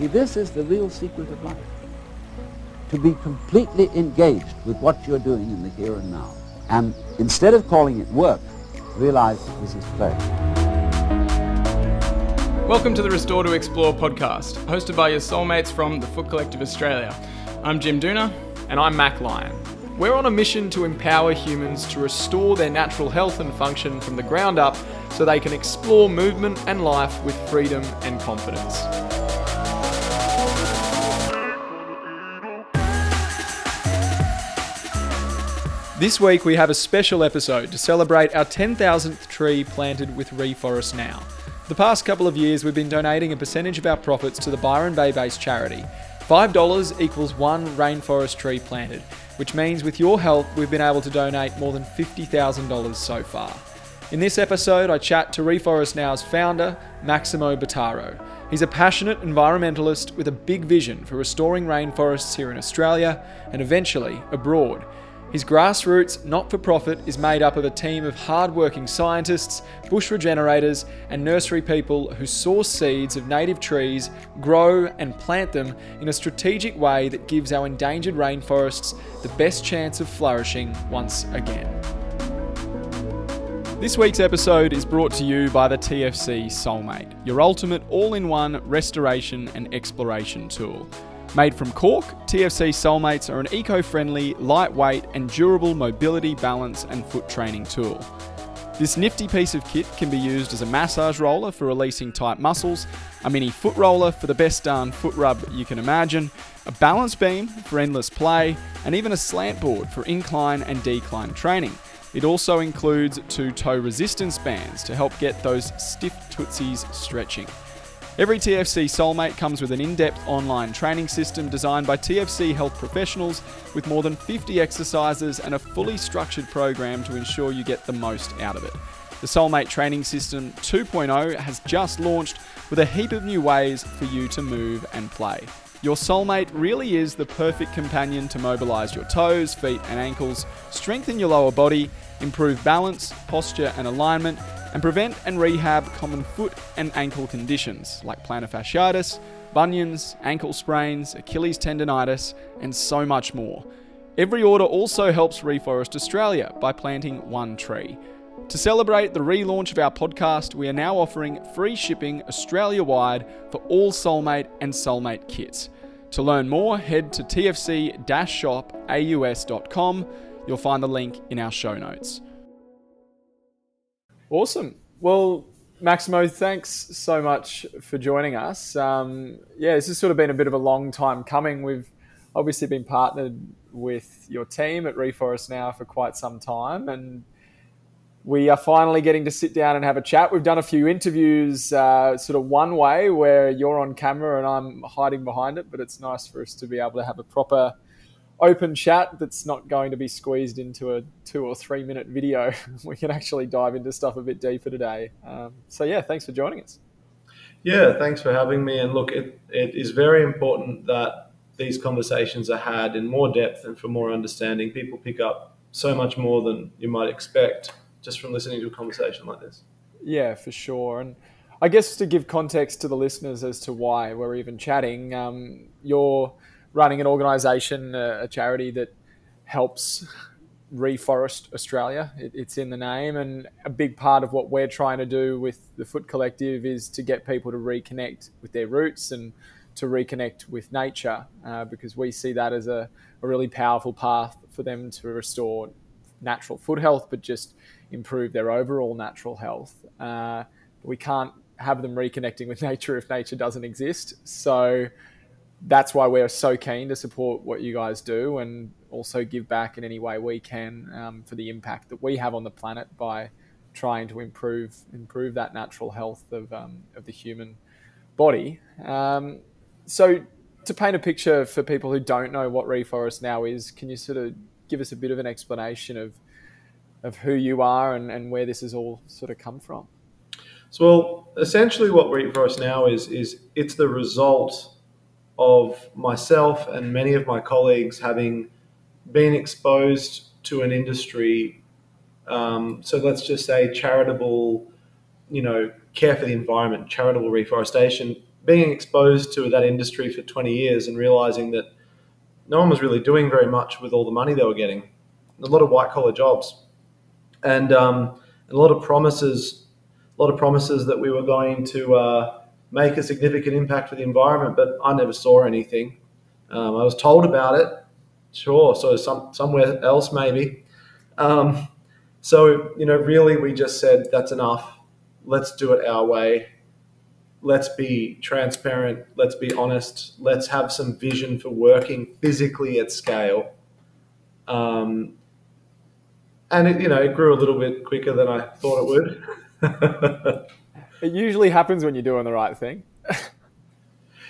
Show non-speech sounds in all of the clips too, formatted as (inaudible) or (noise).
See, this is the real secret of life. To be completely engaged with what you're doing in the here and now. And instead of calling it work, realize this is play. Welcome to the Restore to Explore podcast, hosted by your soulmates from the Foot Collective Australia. I'm Jim Dooner. And I'm Mac Lyon. We're on a mission to empower humans to restore their natural health and function from the ground up so they can explore movement and life with freedom and confidence. This week we have a special episode to celebrate our 10,000th tree planted with Reforest Now. The past couple of years we've been donating a percentage of our profits to the Byron Bay based charity. $5 equals one rainforest tree planted, which means with your help we've been able to donate more than $50,000 so far. In this episode, I chat to Reforest Now's founder, Maximo Bottaro. He's a passionate environmentalist with a big vision for restoring rainforests here in Australia and eventually abroad. His grassroots, not for profit, is made up of a team of hard-working scientists, bush regenerators, and nursery people who source seeds of native trees, grow and plant them in a strategic way that gives our endangered rainforests the best chance of flourishing once again. This week's episode is brought to you by the TFC Soulmate, your ultimate all in one restoration and exploration tool. Made from cork, TFC Soulmates are an eco friendly, lightweight, and durable mobility, balance, and foot training tool. This nifty piece of kit can be used as a massage roller for releasing tight muscles, a mini foot roller for the best darn foot rub you can imagine, a balance beam for endless play, and even a slant board for incline and decline training. It also includes two toe resistance bands to help get those stiff tootsies stretching. Every TFC Soulmate comes with an in depth online training system designed by TFC health professionals with more than 50 exercises and a fully structured program to ensure you get the most out of it. The Soulmate Training System 2.0 has just launched with a heap of new ways for you to move and play. Your soulmate really is the perfect companion to mobilize your toes, feet, and ankles, strengthen your lower body, improve balance, posture, and alignment, and prevent and rehab common foot and ankle conditions like plantar fasciitis, bunions, ankle sprains, Achilles tendonitis, and so much more. Every order also helps Reforest Australia by planting one tree. To celebrate the relaunch of our podcast, we are now offering free shipping Australia wide for all Soulmate and Soulmate kits. To learn more, head to tfc shopaus.com. You'll find the link in our show notes. Awesome. Well, Maximo, thanks so much for joining us. Um, yeah, this has sort of been a bit of a long time coming. We've obviously been partnered with your team at Reforest now for quite some time, and we are finally getting to sit down and have a chat. We've done a few interviews, uh, sort of one way where you're on camera and I'm hiding behind it, but it's nice for us to be able to have a proper open chat that's not going to be squeezed into a two or three minute video. (laughs) we can actually dive into stuff a bit deeper today. Um, so, yeah, thanks for joining us. Yeah, thanks for having me. And look, it, it is very important that these conversations are had in more depth and for more understanding. People pick up so much more than you might expect just from listening to a conversation like this. Yeah, for sure. And I guess to give context to the listeners as to why we're even chatting, um, you're running an organisation, a, a, charity that helps reforest Australia. It, it's in the name, and a big part of what we're trying to do with the Foot Collective is to get people to reconnect with their roots and to reconnect with nature, uh, because we see that as a, a really powerful path for them to restore natural foot health, but just improve their overall natural health. Uh, we can't have them reconnecting with (laughs) nature if nature doesn't exist. So that's why we're so keen to support what you guys do and also give back in any way we can um, for the impact that we have on the planet by trying to improve improve that natural health of, um, of the human body. Um, so, to paint a picture for people who don't know what Reforest now is, can you sort of give us a bit of an explanation of of who you are and, and where this has all sort of come from? So, well, essentially, what Reforest now is is it's the result of myself and many of my colleagues having been exposed to an industry. Um, so let's just say charitable, you know, care for the environment, charitable reforestation being exposed to that industry for 20 years and realizing that no one was really doing very much with all the money they were getting. A lot of white collar jobs, and um, a lot of promises, a lot of promises that we were going to uh, make a significant impact for the environment, but I never saw anything. Um, I was told about it, sure, so some somewhere else maybe. Um, so you know, really, we just said that's enough. Let's do it our way let's be transparent, let's be honest, let's have some vision for working physically at scale. Um, and it, you know, it grew a little bit quicker than I thought it would. (laughs) it usually happens when you're doing the right thing.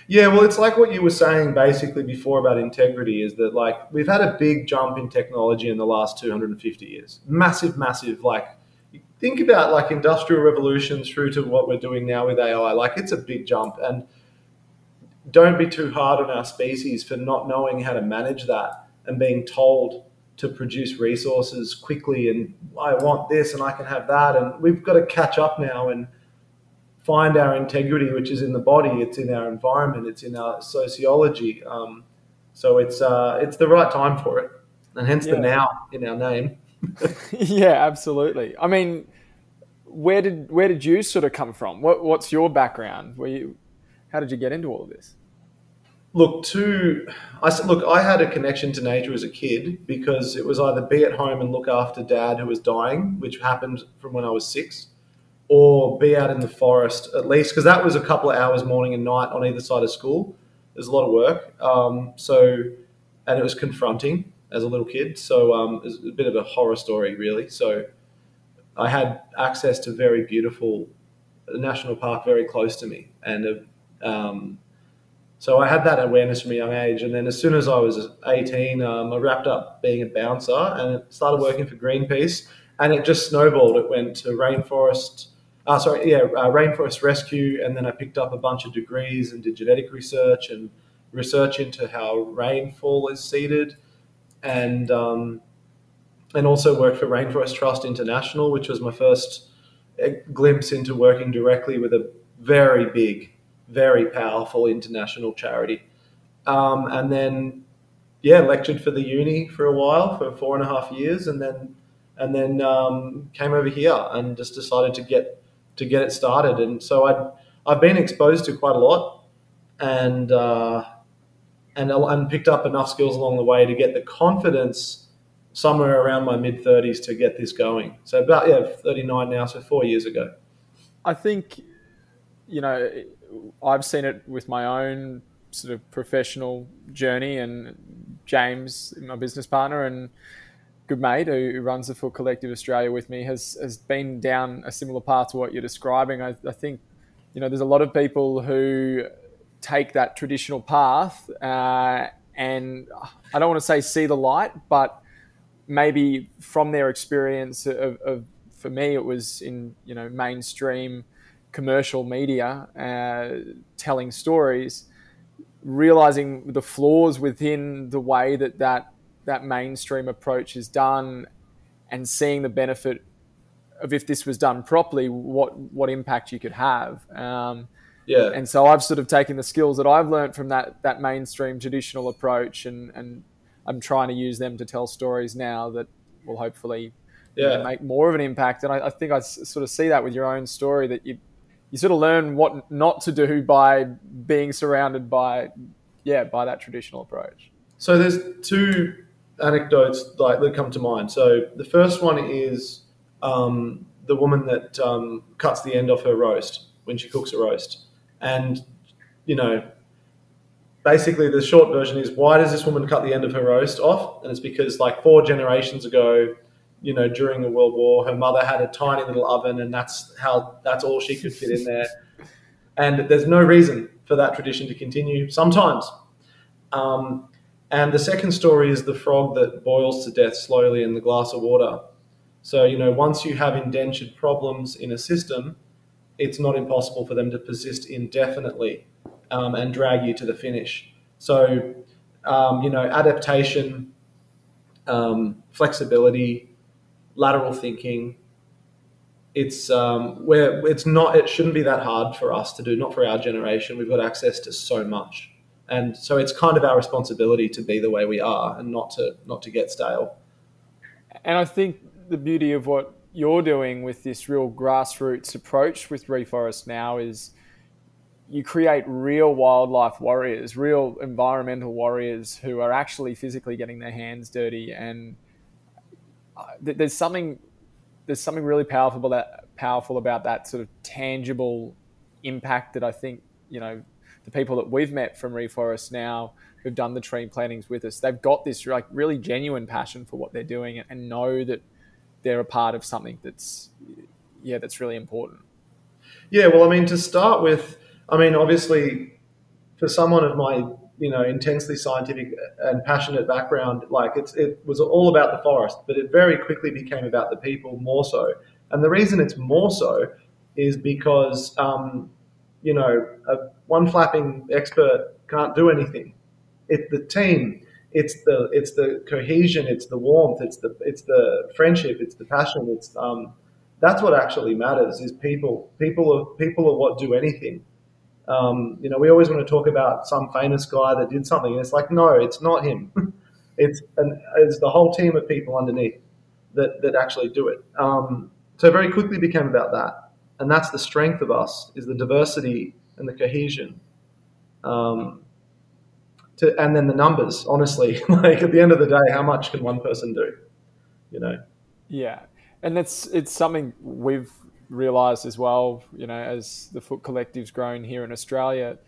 yeah, well, it's like what you were saying basically before about integrity is that like we've had a big jump in technology in the last 250 years, massive, massive, like think about like industrial revolution through to what we're doing now with AI. Like it's a big jump, and don't be too hard on our species for not knowing how to manage that and being told to produce resources quickly and I want this and I can have that and we've got to catch up now and find our integrity, which is in the body, it's in our environment, it's in our sociology. Um, so it's uh, it's the right time for it, and hence yeah. the now in our name. (laughs) yeah, absolutely. I mean, where did where did you sort of come from? What, what's your background? Were you, how did you get into all of this? Look, to I said, look, I had a connection to nature as a kid because it was either be at home and look after dad who was dying, which happened from when I was six, or be out in the forest at least because that was a couple of hours morning and night on either side of school. There's a lot of work, um, so and it was confronting as a little kid. So um, it was a bit of a horror story, really. So I had access to very beautiful national park very close to me, and um, so I had that awareness from a young age. And then as soon as I was 18, um, I wrapped up being a bouncer and started working for Greenpeace, and it just snowballed. It went to rainforest. Uh, sorry, yeah, uh, rainforest rescue, and then I picked up a bunch of degrees and did genetic research and research into how rainfall is seeded and um, and also worked for Rainforest Trust International, which was my first eh, glimpse into working directly with a very big, very powerful international charity. Um, and then, yeah, lectured for the uni for a while for four and a half years, and then and then um, came over here and just decided to get to get it started. And so I I've been exposed to quite a lot, and. Uh, and, and picked up enough skills along the way to get the confidence somewhere around my mid 30s to get this going. So about yeah, 39 now, so 4 years ago. I think you know, I've seen it with my own sort of professional journey and James, my business partner and good mate who runs the Foot Collective Australia with me has has been down a similar path to what you're describing. I, I think you know there's a lot of people who take that traditional path uh, and I don't want to say see the light, but maybe from their experience of, of for me, it was in you know mainstream commercial media uh, telling stories, realizing the flaws within the way that that that mainstream approach is done, and seeing the benefit of if this was done properly, what what impact you could have. Um, yeah. And so I've sort of taken the skills that I've learned from that that mainstream traditional approach, and and I'm trying to use them to tell stories now that will hopefully yeah. you know, make more of an impact. And I, I think I s- sort of see that with your own story that you you sort of learn what not to do by being surrounded by yeah by that traditional approach. So there's two anecdotes like that come to mind. So the first one is um, the woman that um, cuts the end off her roast when she cooks a roast. And, you know, basically the short version is why does this woman cut the end of her roast off? And it's because like four generations ago, you know, during the World War, her mother had a tiny little oven and that's how that's all she could fit in there. And there's no reason for that tradition to continue sometimes. Um, and the second story is the frog that boils to death slowly in the glass of water. So, you know, once you have indentured problems in a system, it's not impossible for them to persist indefinitely um, and drag you to the finish. So, um, you know, adaptation, um, flexibility, lateral thinking, it's um, where it's not it shouldn't be that hard for us to do not for our generation we've got access to so much and so it's kind of our responsibility to be the way we are and not to not to get stale. And i think the beauty of what you're doing with this real grassroots approach with reforest now is you create real wildlife warriors real environmental warriors who are actually physically getting their hands dirty. And uh, there's something there's something really powerful that powerful about that sort of tangible impact that I think you know the people that we've met from Reforest now who've done the tree plantings with us, they've got this like really genuine passion for what they're doing and know that they're a part of something that's yeah that's really important. Yeah, well, I mean, to start with, I mean, obviously, for someone of my you know intensely scientific and passionate background like it's it was all about the forest but it very quickly became about the people more so and the reason it's more so is because um, you know a one flapping expert can't do anything it's the team it's the it's the cohesion it's the warmth it's the it's the friendship it's the passion it's um, that's what actually matters is people people are people are what do anything um, you know, we always want to talk about some famous guy that did something, and it's like, no, it's not him. (laughs) it's an, it's the whole team of people underneath that that actually do it. Um, so very quickly became about that, and that's the strength of us is the diversity and the cohesion. Um, to, and then the numbers, honestly, (laughs) like at the end of the day, how much can one person do? You know. Yeah, and that's it's something we've realised as well, you know, as the Foot Collective's grown here in Australia,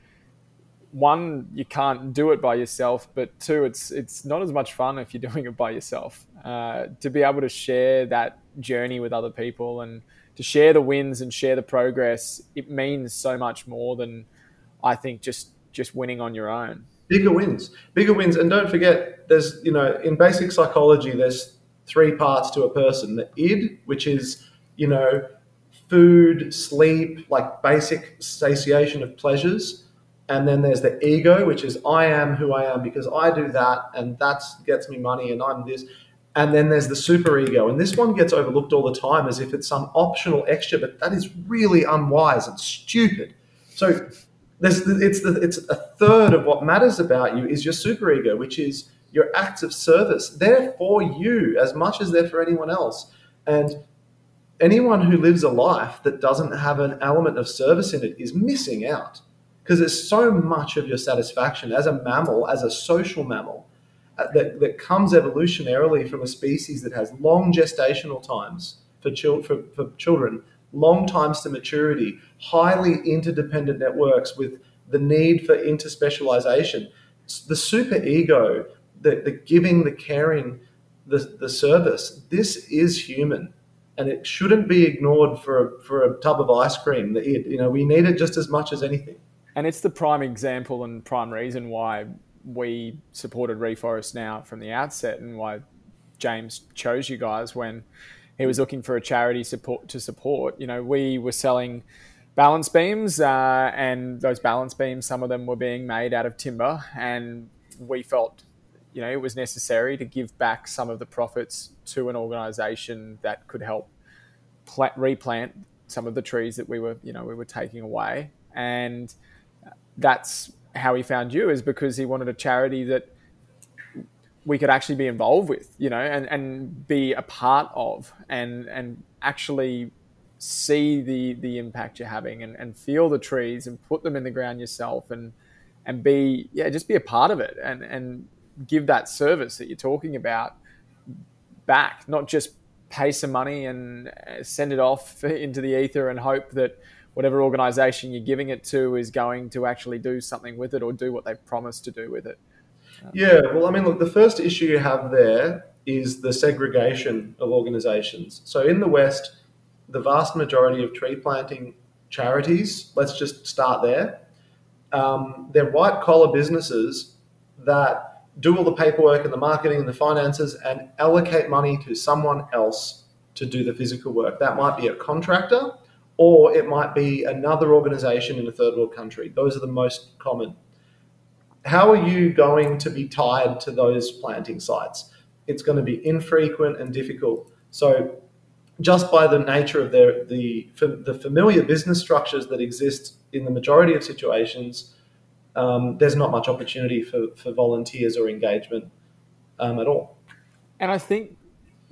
one, you can't do it by yourself, but two, it's it's not as much fun if you're (laughs) doing it by yourself. Uh, to be able to share that journey with other people and to share the wins and share the progress, it means so much more than I think just just winning on your own. Bigger wins, bigger wins, and don't forget, there's you know in basic psychology, there's three parts to a person: the id, which is you know food, sleep, like basic satiation of pleasures. And then there's the ego, which is I am who I am because I do that and that gets me money and I'm this. And then there's the super ego. And this one gets overlooked all the time as if it's some optional extra, but that is really unwise and stupid. So there's it's the it's a third of what matters about you is your super ego, which is your acts of service. They're for you as much as they're for anyone else. And anyone who lives a life that doesn't have an element of service in it is missing out because there's so much of your satisfaction as a mammal, as a social mammal, Uh, that, that comes evolutionarily from a species that has long gestational times for, chil- for, for children, long times to maturity, highly interdependent networks with the need for interspecialization. The super ego, the, the giving, the caring, the, the service, this is human and it shouldn't be ignored for a, for a tub of ice cream. You know we need it just as much as anything. And it's the prime example and prime reason why we supported Reforest now from the outset, and why James chose you guys when he was looking for a charity support to support. You know, we were selling balance beams, uh, and those balance beams, some of them were being made out of timber, and we felt you know, it was necessary to give back some of the profits to an organisation that could help plant, replant some of the trees that we were, you know, we were taking away. And that's how he found you, is because he wanted a charity that we could actually be involved with, you know, and, and be a part of, and and actually see the the impact you're having, and, and feel the trees, and put them in the ground yourself, and and be yeah, just be a part of it, and and give that service that you're talking about back, not just pay some money and uh, send it off (laughs) into the ether and hope that whatever organization you're giving it to is going to actually do something with it or do what they've promised to do with it. Yeah, well, I mean, look, the first issue you have there is the segregation of organizations. So in the West, the vast majority of tree planting charities, let's just start there, um, they're white collar businesses that do all the paperwork and the marketing and the finances and allocate money to someone else to do the physical work. That might be a contractor or it might be another organization in a third world country. Those are the most common. How are you going to be tied to those planting sites? It's going to be infrequent and difficult. So just by the nature of their the the familiar business structures that exist in the majority of situations, um, there's not much opportunity for, for volunteers or engagement um, at all. And I think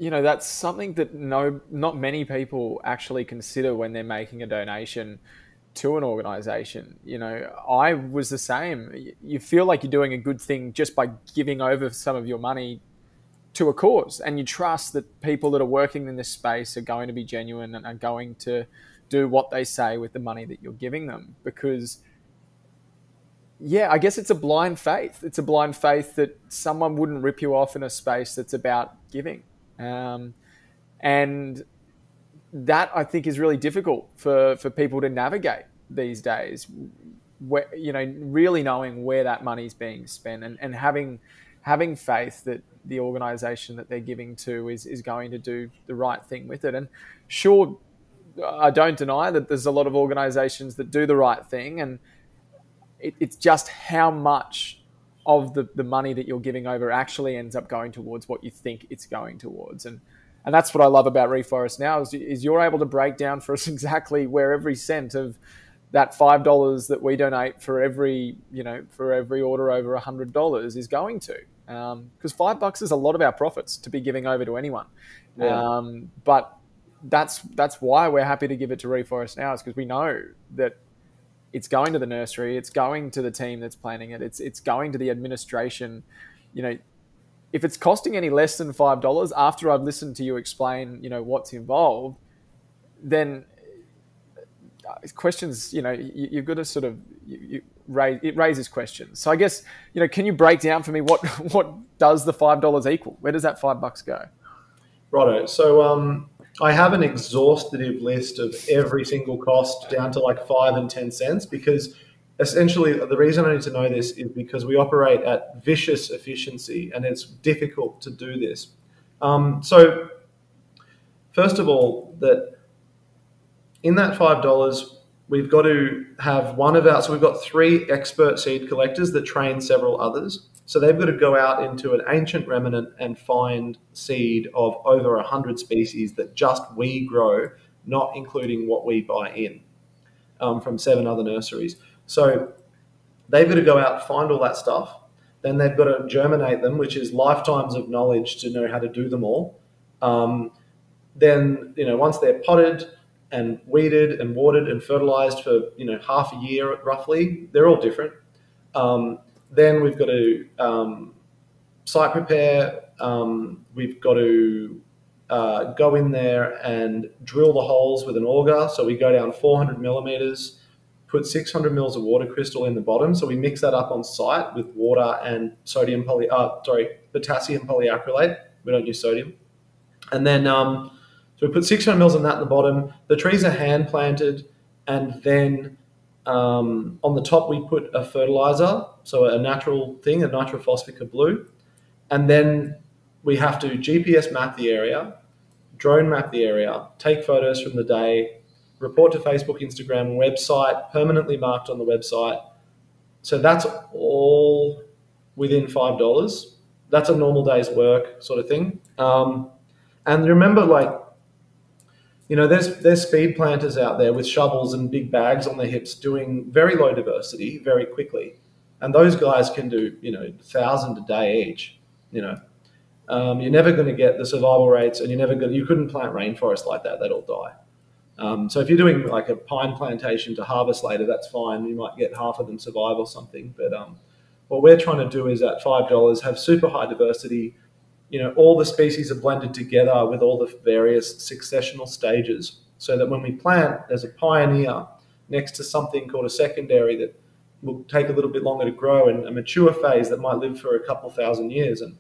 you know that's something that no not many people actually consider when they're making a donation to an organization. You know i was the same. You feel like you're doing a good thing just by giving over some of your money to a cause and you trust that people that are working in this space are going to be genuine and are going to do what they say with the money that you're giving them. Because yeah i guess it's a blind faith. It's a blind faith that someone wouldn't rip you off in a space that's about giving um, and that I think is really difficult for, for people to navigate these days. Where, you know, really knowing where that money is being spent and, and having having faith that the organization that they're giving to is, is going to do the right thing with it. And sure, I don't deny that there's a lot of organizations that do the right thing, and it, it's just how much of the, the money that you're giving over actually ends up going towards what you think it's going towards. And and that's what I love about Reforest now is, is you're able to break down for us (laughs) exactly where every cent of that five dollars that we donate for every you know for every order over a hundred dollars is going to because um, five bucks is a lot of our profits to be giving over to anyone yeah. um, but that's that's why we're happy to give it to Reforest now is because we know that it's going to the nursery, it's going to the team that's planning it, it's it's going to the administration. You know, if it's costing any less than five dollars after I've listened to you explain, you know, what's involved, then uh, questions, you know, you, have got to sort of you, you raise it raises questions. So I guess you know, can you break down for me what (laughs) what does the five dollars equal? Where does that five bucks go? Righto. So um, I have an exhaustive list of every single cost down to like five and 10 cents because essentially the reason I need to know this is because we operate at vicious efficiency and it's difficult to do this. Um, so, first of all, that in that $5, we've got to have one of our, so we've got three expert seed collectors that train several others. So they've got to go out into an ancient remnant and find seed of over 100 species that just we grow, not including what we buy in um, from seven other nurseries. So they've got to go out, find all that stuff. Then they've got to germinate them, which is lifetimes of knowledge to know how to do them all. Um, then, you know, once they're potted and weeded and watered and fertilized for, you know, half a year roughly, they're all different. Um, then we've got to um, site prepare. Um, we've got to uh, go in there and drill the holes with an auger. So we go down 400 millimeters, put 600 mils of water crystal in the bottom. So we mix that up on site with water and sodium poly, uh, sorry, potassium polyacrylate. We don't use sodium. And then, um, so we put 600 mils in that in the bottom. The trees are hand planted, and then um, on the top, we put a fertilizer, so a natural thing, a nitrophosphate of blue. And then we have to GPS map the area, drone map the area, take photos from the day, report to Facebook, Instagram, website, permanently marked on the website. So that's all within $5. That's a normal day's work sort of thing. Um, and remember, like, you know, there's there's speed planters out there with shovels and big bags on their hips doing very low diversity very quickly, and those guys can do you know thousand a day each. You know, um, you're never going to get the survival rates, and you're never going. You couldn't plant rainforest like that; they'd all die. Um, so if you're doing like a pine plantation to harvest later, that's fine. You might get half of them survive or something. But um, what we're trying to do is at five dollars have super high diversity you know, all the species are blended together with all the various successional stages so that when we plant, there's a pioneer next to something called a secondary that will take a little bit longer to grow and a mature phase that might live for a couple thousand years and,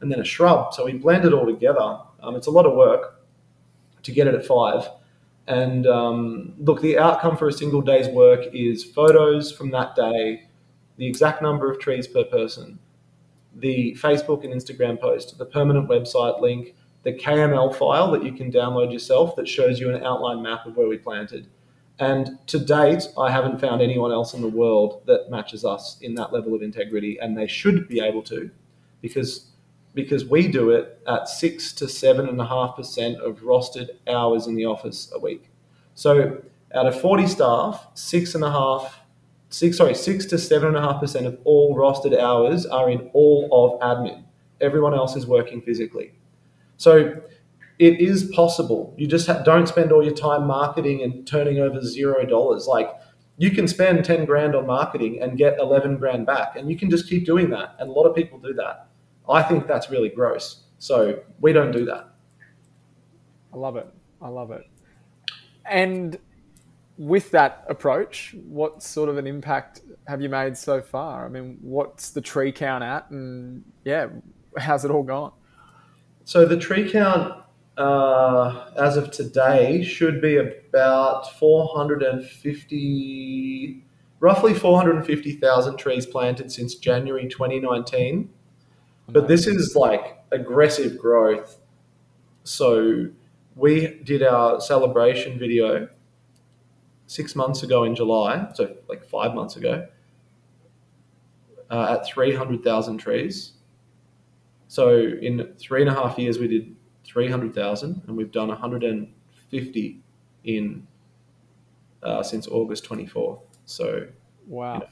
and then a shrub. So we blend it all together. Um, it's a lot of work to get it at five. And um, look, the outcome for a single day's work is photos from that day, the exact number of trees per person, the Facebook and Instagram post, the permanent website link, the KML file that you can download yourself that shows you an outline map of where we planted. And to date, I haven't found anyone else in the world that matches us in that level of integrity, and they should be able to, because because we do it at six to seven and a half percent of rostered hours in the office a week. So out of 40 staff, six and a half, six, sorry, six to seven and a half percent of all rostered hours are in all of admin. Everyone else is working physically. So it is possible. You just ha- don't spend all your time marketing and turning over zero dollars. Like you can spend 10 grand on marketing and get 11 grand back, and you can just keep doing that. And a lot of people do that. I think that's really gross. So we don't do that. I love it. I love it. And with that approach, what sort of an impact have you made so far? I mean, what's the tree count at? And yeah, how's it all gone? So the tree count uh, as of today should be about 450, roughly 450,000 trees planted since January 2019. But this is like aggressive growth. So we did our celebration video six months ago in July, so like five months ago, uh, at 300,000 trees. So in three and a half years, we did 300,000 and we've done 150 in uh, since August 24th. So wow. You know,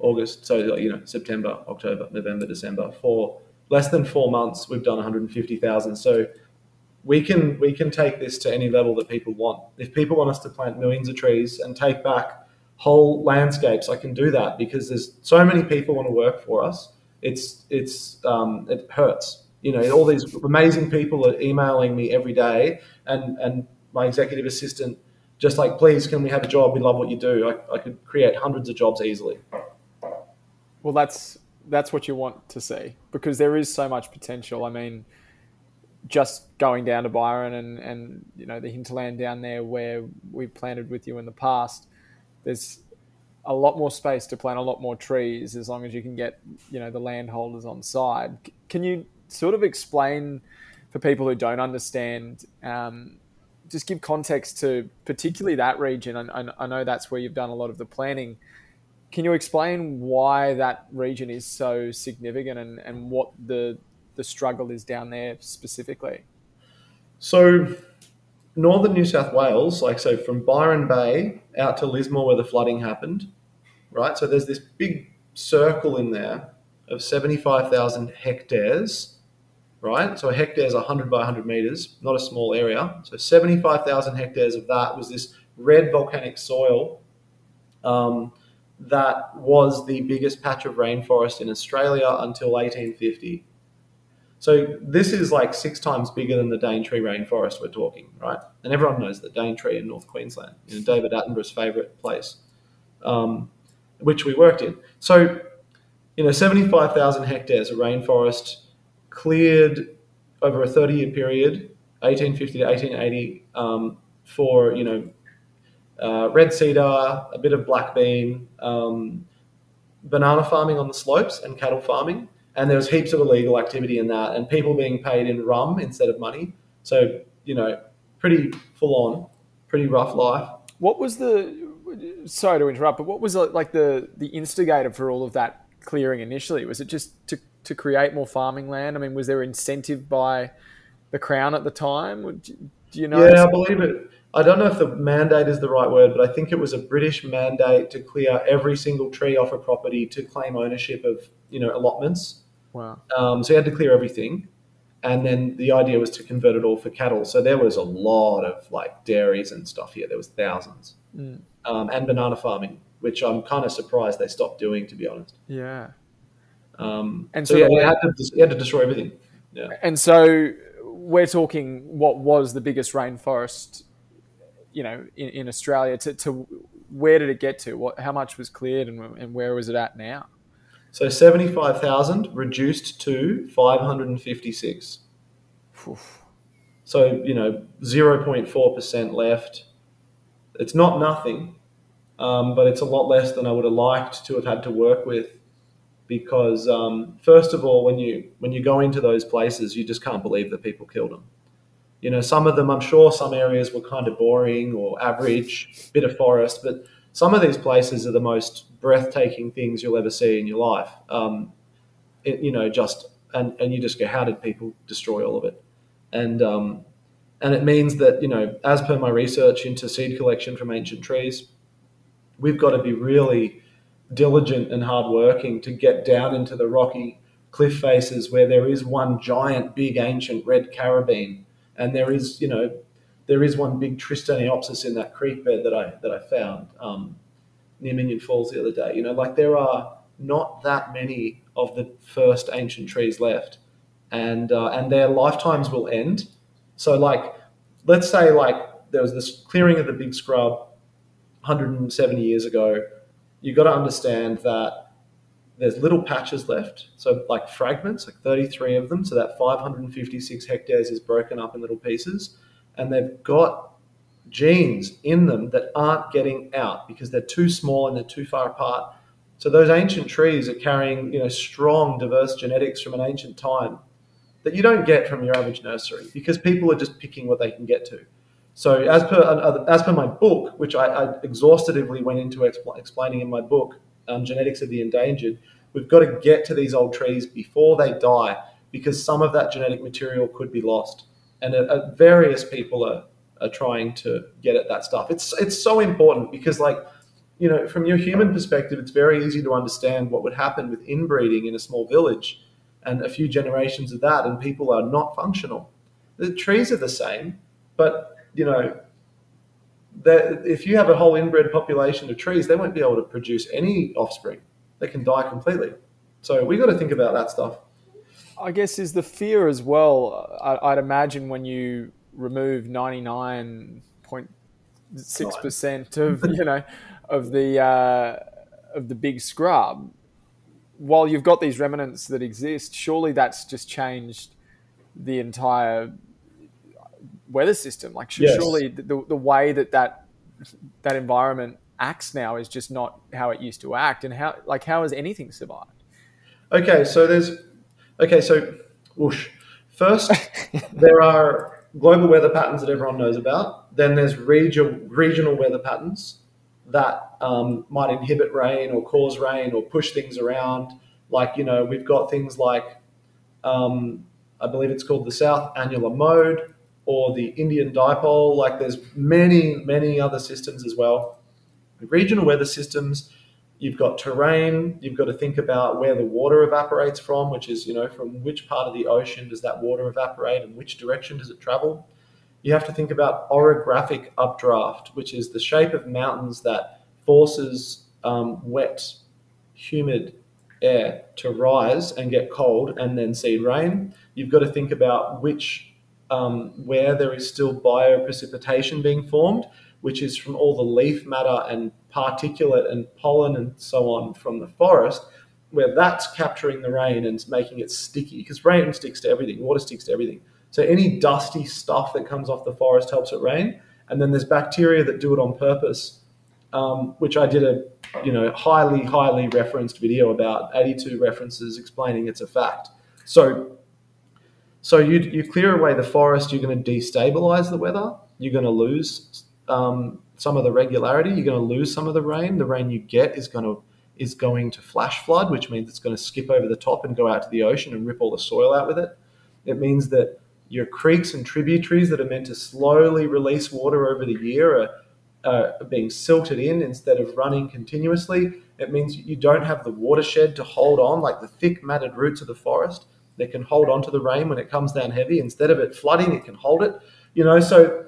August, so you know September, October, November, December. For less than four months, we've done 150,000. So we can we can take this to any level that people want. If people want us to plant millions of trees and take back whole landscapes, I can do that because there's so many people want to work for us. It's it's um, it hurts. You know, all these amazing people are emailing me every day, and and my executive assistant just like, please, can we have a job? We love what you do. I, I could create hundreds of jobs easily. Well, that's that's what you want to see because there is so much potential. I mean, just going down to Byron and, and you know the hinterland down there where we've planted with you in the past, there's a lot more space to plant a lot more trees as long as you can get you know the landholders on side. Can you sort of explain for people who don't understand? Um, just give context to particularly that region. I, I know that's where you've done a lot of the planning. Can you explain why that region is so significant and, and what the the struggle is down there specifically? So, northern New South Wales, like so from Byron Bay out to Lismore where the flooding happened, right? So there's this big circle in there of 75,000 hectares, right? So a hectare is 100 by 100 meters, not a small area. So 75,000 hectares of that was this red volcanic soil um, that was the biggest patch of rainforest in Australia until 1850. So this is like six times bigger than the Daintree rainforest we're talking, right? And everyone knows the Daintree in North Queensland, you know, David Attenborough's favourite place, um, which we worked in. So, you know, 75,000 hectares of rainforest cleared over a 30-year period, 1850 to 1880, um, for, you know, uh, red cedar, a bit of black bean, um, banana farming on the slopes and cattle farming and there was heaps of illegal activity in that, and people being paid in rum instead of money. So you know, pretty full on, pretty rough life. What was the? Sorry to interrupt, but what was like the the instigator for all of that clearing initially? Was it just to to create more farming land? I mean, was there incentive by the crown at the time? Do you know? Yeah, I believe it. I don't know if the mandate is the right word, but I think it was a British mandate to clear every single tree off a property to claim ownership of you know allotments. Wow. Um, so you had to clear everything, and then the idea was to convert it all for cattle. So there was a lot of like dairies and stuff here. There was thousands, mm. um, and banana farming, which I'm kind of surprised they stopped doing, to be honest. Yeah. Um, and so, so yeah, he had, to, he had to destroy everything. Yeah. And so we're talking what was the biggest rainforest, you know, in, in Australia. To, to where did it get to? What, how much was cleared, and, and where was it at now? So 75,000 reduced to 556. Oof. So, you know, 0.4% left. It's not nothing, um, but it's a lot less than I would have liked to have had to work with because um, first of all, when you when you go into those places, you just can't believe that people killed them. You know, some of them, I'm sure, some areas were kind of boring or average, bit of forest, but some of these places are the most breathtaking things you'll ever see in your life. Um, it, you know, just and and you just go, how did people destroy all of it? And um, and it means that you know, as per my research into seed collection from ancient trees, we've got to be really diligent and hardworking to get down into the rocky cliff faces where there is one giant, big, ancient red carabeen, and there is you know there is one big Tristaniopsis in that creek bed that I that I found um, near Minyon Falls the other day. You know, like there are not that many of the first ancient trees left, and uh, and their lifetimes will end. So, like, let's say like there was this clearing of the big scrub 170 years ago. you've got to understand that there's little patches left, so like fragments, like 33 of them. So that 556 hectares is broken up in little pieces, and they've got genes in them that aren't getting out because they're too small and they're too far apart so those ancient trees are carrying, you know, strong, diverse genetics from an ancient time that you don't get from your average nursery because people are just picking what they can get to. So as per as per my book, which I, I exhaustively went into expl- explaining in my book, um, Genetics of the Endangered, we've got to get to these old trees before they die because some of that genetic material could be lost. And uh, various people are, are trying to get at that stuff. It's it's so important because like you know, from your human perspective, it's very easy to understand what would happen with inbreeding in a small village and a few generations of that, and people are not functional. The trees are the same, but you know, that if you have a whole inbred population of trees, they won't be able to produce any offspring. They can die completely. So we got to think about that stuff. I guess is the fear as well. I'd imagine when you remove ninety nine point six percent of (laughs) you know of the uh, of the big scrub, while you've got these remnants that exist, surely that's just changed the entire weather system. Like yes. surely the, the way that, that that environment acts now is just not how it used to act. And how like how has anything survived? Okay, so there's okay, so whoosh. First, (laughs) there are global weather patterns that everyone knows about. Then there's regional regional weather patterns that um, might inhibit rain or cause rain or push things around. Like, you know, we've got things like, um, I believe it's called the South Annular Mode or the Indian Dipole. Like, there's many, many other systems as well. Regional weather systems, you've got terrain, you've got to think about where the water evaporates from, which is, you know, from which part of the ocean does that water evaporate and which direction does it travel you have to think about orographic updraft, which is the shape of mountains that forces um, wet, humid air to rise and get cold and then seed rain. You've got to think about which, um, where there is still bioprecipitation being formed, which is from all the leaf matter and particulate and pollen and so on from the forest, where that's capturing the rain and making it sticky because rain sticks to everything, water sticks to everything. So any dusty stuff that comes off the forest helps it rain. And then there's bacteria that do it on purpose, um, which I did a you know highly highly referenced video about, 82 references explaining it's a fact. So so you you clear away the forest, you're going to destabilize the weather. You're going to lose um, some of the regularity. You're going to lose some of the rain. The rain you get is going to is going to flash flood, which means it's going to skip over the top and go out to the ocean and rip all the soil out with it. It means that your creeks and tributaries that are meant to slowly release water over the year are, are being silted in instead of running continuously. It means you don't have the watershed to hold on, like the thick matted roots of the forest that can hold on to the rain when it comes down heavy. Instead of it flooding, it can hold it. You know, so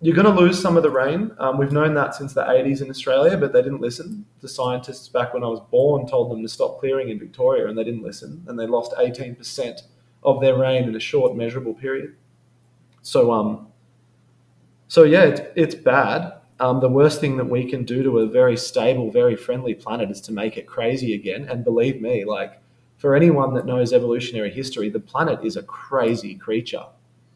you're going to lose some of the rain. Um, we've known that since the 80s in Australia, but they didn't listen. The scientists back when I was born told them to stop clearing in Victoria, and they didn't listen, and they lost 18% of their rain in a short measurable period. So um, so yeah, it's, it's bad. Um, the worst thing that we can do to a very stable, very friendly planet is to make it crazy again. And believe me, like for anyone that knows evolutionary history, the planet is a crazy creature.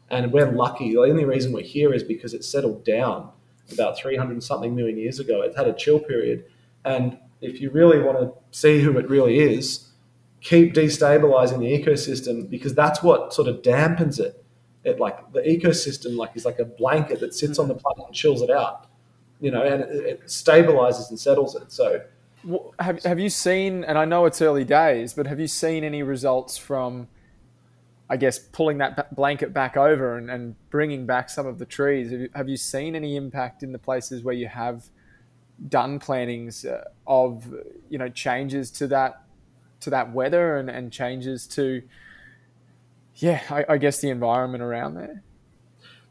And we're lucky. The only reason we're here is because it settled down about 300 something million years ago. It had a chill period. And if you really want to see who it really is, keep destabilizing the ecosystem because that's what sort of dampens it. It like the ecosystem like is like a blanket that sits on the planet and chills it out, you know, and it, it stabilizes and settles it. So Have Have you seen? And I know it's early days, but have you seen any results from? I guess pulling that blanket back over and, and bringing back some of the trees. Have you, have you, seen any impact in the places where you have done plantings uh, of you know changes to that to that weather and, and changes to yeah, I, I guess the environment around there.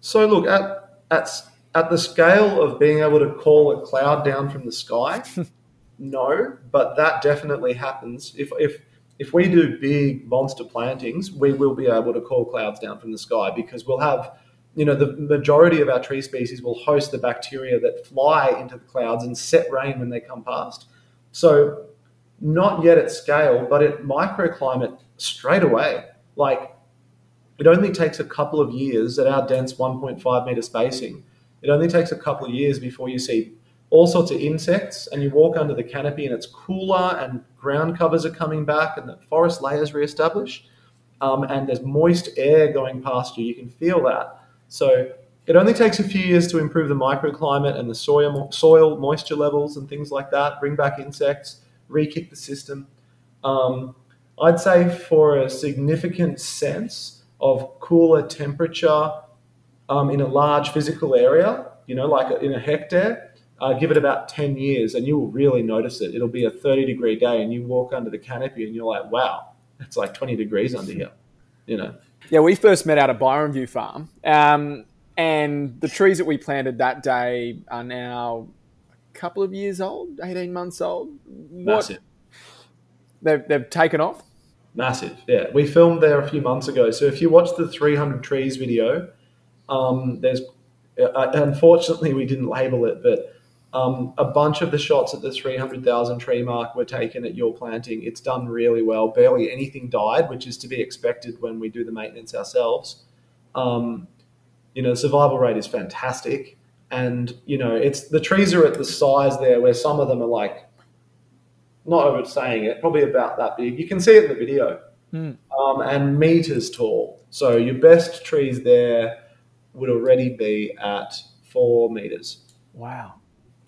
So look at at at the scale of being able to call a cloud down from the sky. (laughs) no, but that definitely happens. If if if we do big monster plantings, we will be able to call clouds down from the sky because we'll have, you know, the majority of our tree species will host the bacteria that fly into the clouds and set rain when they come past. So, not yet at scale, but at microclimate straight away. Like, it only takes a couple of years at our dense 1.5 meter spacing. It only takes a couple of years before you see all sorts of insects, and you walk under the canopy and it's cooler, and ground covers are coming back, and the forest layers reestablish, um, and there's moist air going past you. You can feel that. So it only takes a few years to improve the microclimate and the soil, soil moisture levels and things like that, bring back insects, re kick the system. Um, I'd say for a significant sense of cooler temperature um, in a large physical area, you know, like in a hectare, uh, give it about 10 years and you will really notice it. It'll be a 30 degree day and you walk under the canopy and you're like, wow, it's like 20 degrees under here, you know? Yeah, we first met out at Byron View Farm. Um, and the trees that we planted that day are now a couple of years old, 18 months old. Massive. They've, they've taken off? Massive, yeah. We filmed there a few months ago. So if you watch the 300 trees video, um, there's uh, unfortunately we didn't label it, but um, a bunch of the shots at the 300,000 tree mark were taken at your planting. It's done really well. Barely anything died, which is to be expected when we do the maintenance ourselves. Um, you know, the survival rate is fantastic. And, you know, it's the trees are at the size there where some of them are like, not over saying it, probably about that big. You can see it in the video. Mm. Um, and meters tall. So your best trees there would already be at four meters. Wow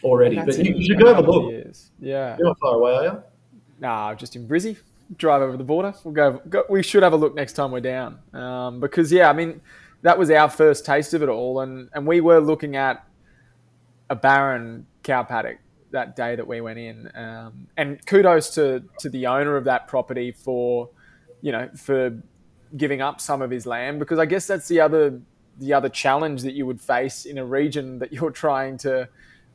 already. But you, you, should go have a look. Years. Yeah. You're not far away, are you? Nah, just in Brizzy. Drive over the border. We'll go, go. We should have a look next time we're down. Um, because yeah, I mean, that was our first taste of it all, and and we were looking at a barren cow paddock that day that we went in. Um, and kudos to to the owner of that property for, you know, for giving up some of his land because I guess that's the other the other challenge that you would face in a region that you're (laughs) trying to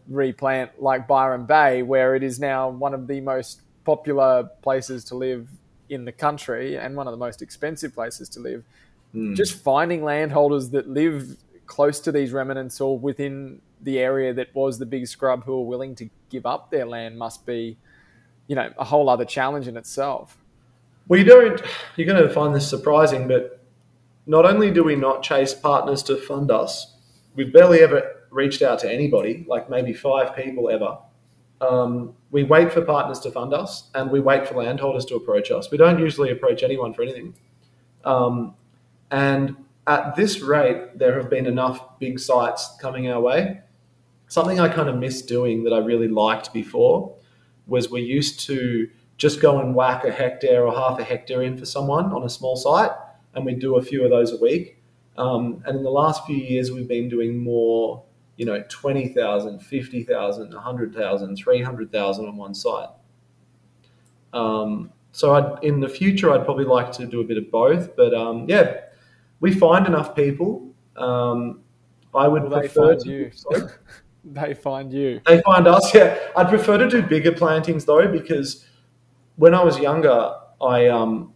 replant like Byron Bay, where it is now one of the most popular places to live in the country and one of the most expensive places to live. Mm. Just finding landholders that live close to these remnants or within the area that was the big scrub who are willing to give up their land must be, you know, a whole other challenge in itself. Well, you don't, you're going to find this surprising, but not only do we not chase partners to fund us, we've barely ever reached out to anybody, like maybe five people ever. Um, we wait for partners to fund us and we wait for landholders to approach us. We don't usually approach anyone for anything. Um, and at this rate, there have been enough big sites coming our way. Something I kind of missed doing that I really liked before was we used to just go and whack a hectare or half a hectare in for someone on a small site, and we'd do a few of those a week. Um, and in the last few years, we've been doing more you know, 20,000, 50,000, 100,000, 300,000 on one site. Um, so I'd, in the future, I'd probably like to do a bit of both. But um, yeah, we find enough people. Um, I would well, prefer to. You. (laughs) they find you. They find us. Yeah, I'd prefer to do bigger plantings though, because when I was younger, I um,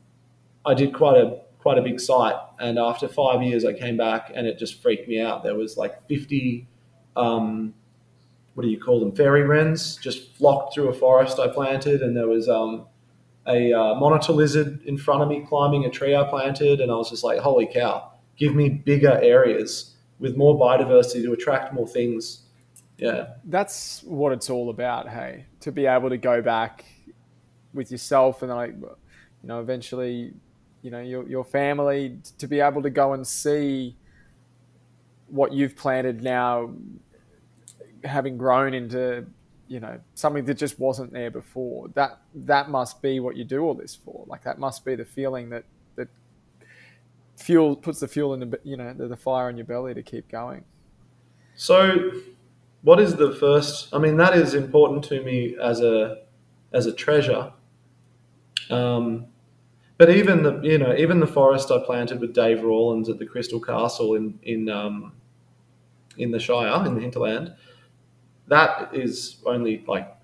I did quite a quite a big site, and after five years, I came back and it just freaked me out. There was like fifty um, what do you call them? Fairy wrens just flocked through a forest I planted, and there was um, a uh, monitor lizard in front of me climbing a tree I planted, and I was just like, holy cow! Give me bigger areas with more biodiversity to attract more things. Yeah, that's what it's all about. Hey, to be able to go back with yourself and like, you know, eventually, you know, your your family to be able to go and see what you've planted now having grown into you know something that just wasn't there before. That that must be what you do all this for. Like that must be the feeling that that fuel puts the fuel in the you know the, the fire in your belly to keep going. So, what is the first? I mean, that is important to me as a as a treasure. Um, but even the you know even the forest I planted with Dave Rawlins at the Crystal Castle in in um, in the Shire in the hinterland, that is only like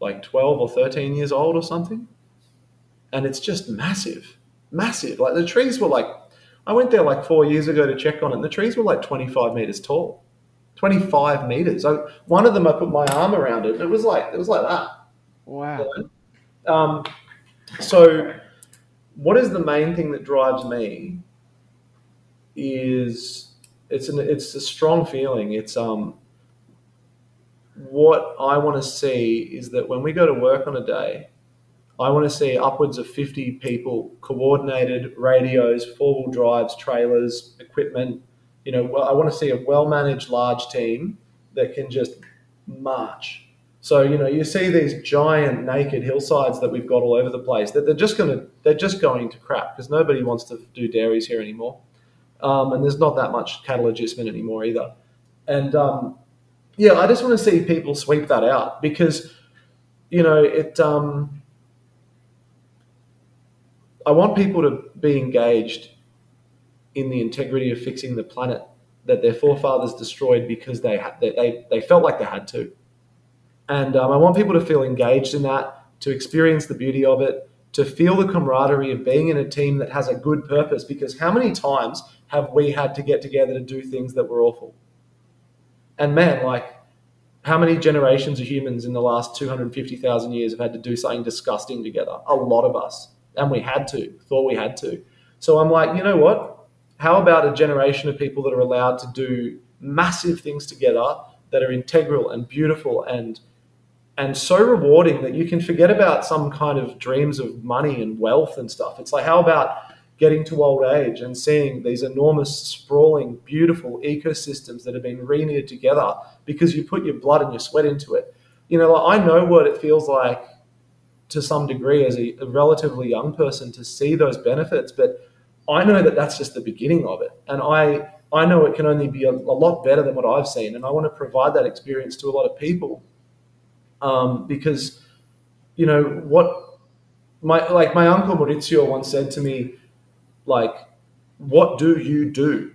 like twelve or thirteen years old or something, and it's just massive, massive. Like the trees were like I went there like four years ago to check on it. and The trees were like twenty five meters tall, twenty five meters. I, one of them I put my arm around it. And it was like it was like that. Wow. Um, so, what is the main thing that drives me? Is it's an it's a strong feeling. It's um. What I want to see is that when we go to work on a day, I want to see upwards of 50 people, coordinated radios, four wheel drives, trailers, equipment. You know, I want to see a well managed large team that can just march so you know, you see these giant naked hillsides that we've got all over the place. That they're just going to they're just going to crap because nobody wants to do dairies here anymore, um, and there's not that much cattle adjustment anymore either. And um, yeah, I just want to see people sweep that out because you know it. Um, I want people to be engaged in the integrity of fixing the planet that their forefathers destroyed because they had, they, they, felt like they had to and um, I want people to feel engaged in that, to experience the beauty of it, to feel the camaraderie of being in a team that has a good purpose. Because how many times have we had to get together to do things that were awful? And man, like, how many generations of humans in the last 250,000 years have had to do something disgusting together? A lot of us. And we had to, thought we had to. So I'm like, you know what? How about a generation of people that are allowed to do massive things together that are integral and beautiful and and so rewarding that you can forget about some kind of dreams of money and wealth and stuff. It's like, how about getting to old age and seeing these enormous, sprawling, beautiful ecosystems that have been reknitted together because you put your blood and your sweat into it? You know, like I know what it feels like to some degree as a, a relatively young person to see those benefits, but I know that that's just the beginning of it. And I, I know it can only be a, a lot better than what I've seen. And I want to provide that experience to a lot of people um, because you know what my like my uncle Maurizio once said to me like what do you do?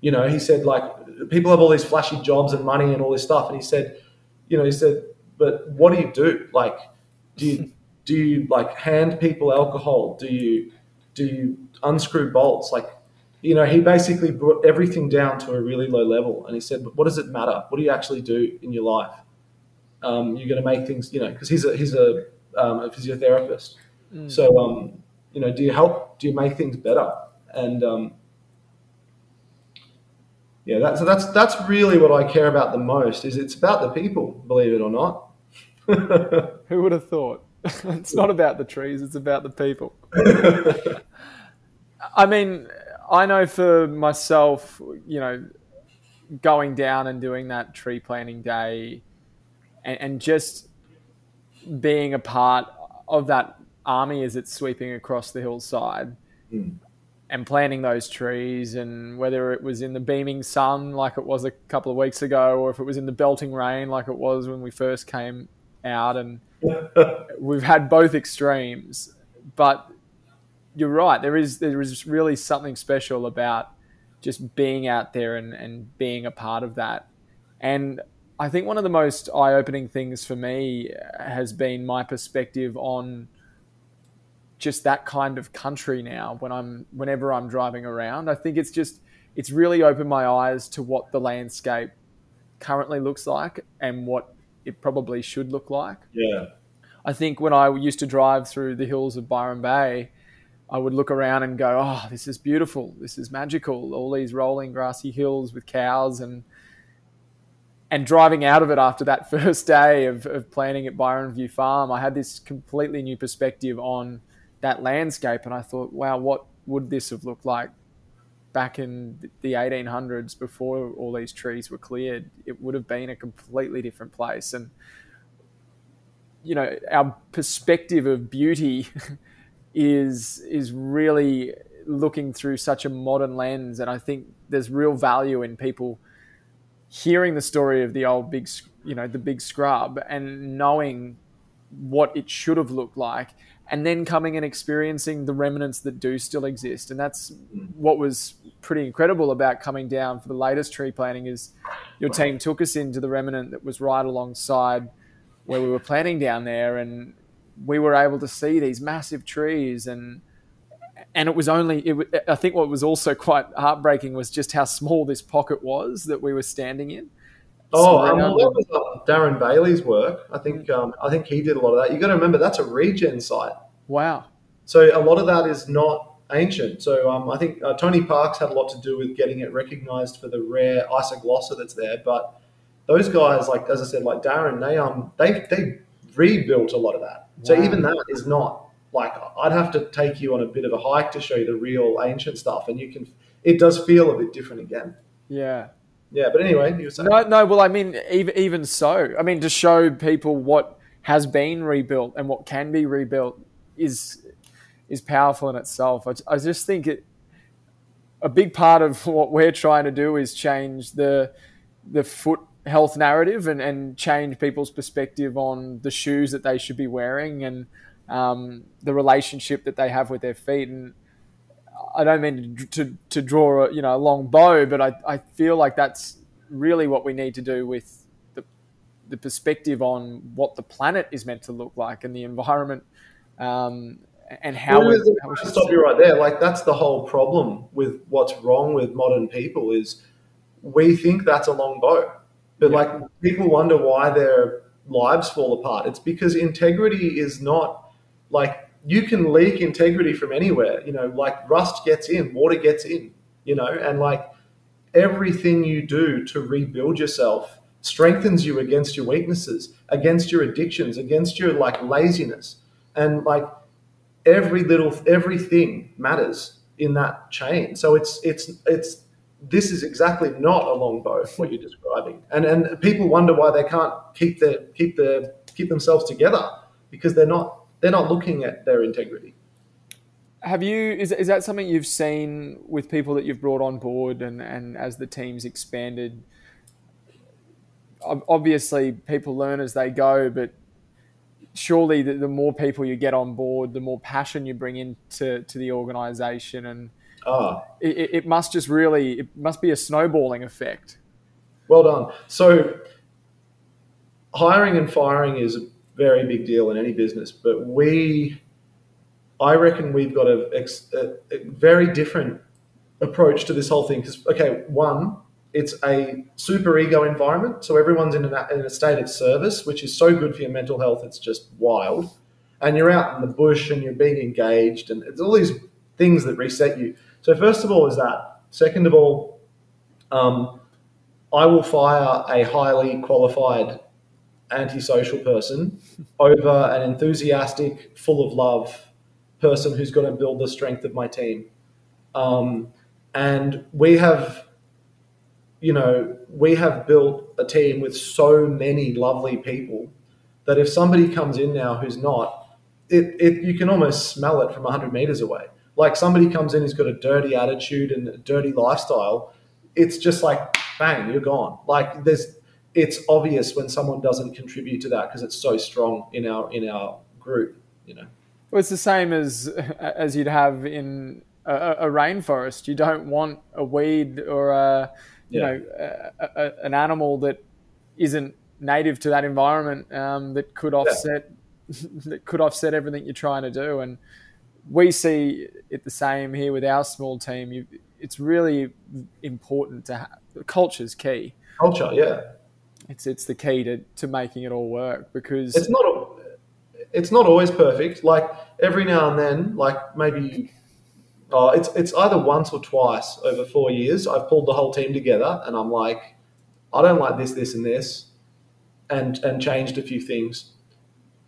You know he said like people have all these flashy jobs and money and all this stuff. And he said you know he said but what do you do? Like do you (laughs) do you like hand people alcohol? Do you do you unscrew bolts? Like you know he basically brought everything down to a really low level. And he said but what does it matter? What do you actually do in your life? Um, you're going to make things, you know, because he's a he's a, um, a physiotherapist. Mm. So, um, you know, do you help? Do you make things better? And um, yeah, that's so that's that's really what I care about the most. Is it's about the people, believe it or not. (laughs) Who would have thought? (laughs) it's not about the trees; it's about the people. (laughs) I mean, I know for myself, you know, going down and doing that tree planting day and, and just being a part of that army as it's sweeping across the hillside mm. and planting those trees and whether it was in the beaming sun like it was a couple of weeks ago or if it was in the belting rain like it was when we first came out and (laughs) we've had both extremes but you're right there is there is really something special about just being out there and, and being a part of that and I think one of the most eye opening things for me has been my perspective on just that kind of country now when I'm whenever I'm driving around. I think it's just it's really opened my eyes to what the landscape currently looks like and what it probably should look like. Yeah. I think when I used to drive through the hills of Byron Bay, I would look around and go, "Oh, this is beautiful. This is magical. All these rolling grassy hills with cows and and driving out of it after that (laughs) first day of, of planning at Byron View Farm, I had this completely new perspective on that landscape. And I thought, wow, what would this have looked like back in the 1800s before all these trees were cleared, it would have been a completely different place. And, you know, our perspective of beauty (laughs) is, is really looking through such a modern lens. And I think there's real value in people hearing the story of the old big, you know, the big scrub and knowing what it should have looked like and then coming and experiencing the remnants that do still exist. And that's what was pretty incredible about coming down for the latest tree planting is your team took us into the remnant that was right alongside where we were planting down there and we were able to see these massive trees and and it was only it, i think what was also quite heartbreaking was just how small this pocket was that we were standing in Oh, um, that was uh, Darren Bailey's work. I think um, I think he did a lot of that. You got to remember that's a regen site. Wow. So a lot of that is not ancient. So um, I think uh, Tony Parkes had a lot to do with getting it recognised for the rare isoglossa that's there. But those guys, like as I said, like Darren, they um they they rebuilt a lot of that. Wow. So even that is not like I'd have to take you on a bit of a hike to show you the real ancient stuff, and you can it does feel a bit different again. Yeah. Yeah, but anyway, you were saying. No, no. Well, I mean, even even so, I mean, to show people what has been rebuilt and what can be rebuilt is is powerful in itself. I, I just think it a big part of (laughs) what we're trying to do is change the the foot health narrative and, and change people's perspective on the shoes that they should be wearing and um, the relationship that they have with their feet and I don't mean to, to, to draw a, you know a long bow, but I, I feel like that's really what we need to do with the, the perspective on what the planet is meant to look like and the environment um, and how, well, we, how we should stop you right there. Like that's the whole problem with what's wrong with modern people is we think that's a long bow, but yeah. like people wonder why their lives fall apart. It's because integrity is not like you can leak integrity from anywhere. You know, like rust gets in, water gets in, you know, and like everything you do to rebuild yourself strengthens you against your weaknesses, against your addictions, against your like laziness. And like every little everything matters in that chain. So it's it's it's this is exactly not a long bow what you're describing. And and people wonder why they can't keep their keep their keep themselves together because they're not they're not looking at their integrity. Have you is, is that something you've seen with people that you've brought on board and, and as the team's expanded? Obviously, people learn as they go, but surely the, the more people you get on board, the more passion you bring into to the organization, and ah. it, it must just really it must be a snowballing effect. Well done. So, hiring and firing is very big deal in any business. But we, I reckon we've got a, a, a very different approach to this whole thing. Because, okay, one, it's a super ego environment. So everyone's in, an, in a state of service, which is so good for your mental health. It's just wild. And you're out in the bush and you're being engaged, and it's all these things that reset you. So, first of all, is that. Second of all, um, I will fire a highly qualified antisocial person over an enthusiastic, full of love person who's going to build the strength of my team. Um, and we have, you know, we have built a team with so many lovely people that if somebody comes in now who's not, it, it you can almost smell it from 100 meters away. Like somebody comes in who's got a dirty attitude and a dirty lifestyle, it's just like bang, you're gone. Like there's it's obvious when someone doesn't contribute to that because it's so strong in our in our group. You know, well, it's the same as as you'd have in a, a rainforest. You don't want a weed or a you yeah. know a, a, an animal that isn't native to that environment um, that could offset yeah. (laughs) that could offset everything you're trying to do. And we see it the same here with our small team. You, it's really important to have culture's key. Culture, yeah it's it's the key to, to making it all work because it's not it's not always perfect. Like every now and then, like maybe oh, it's it's either once or twice over four years. I've pulled the whole team together, and I'm like, I don't like this, this, and this, and and changed a few things.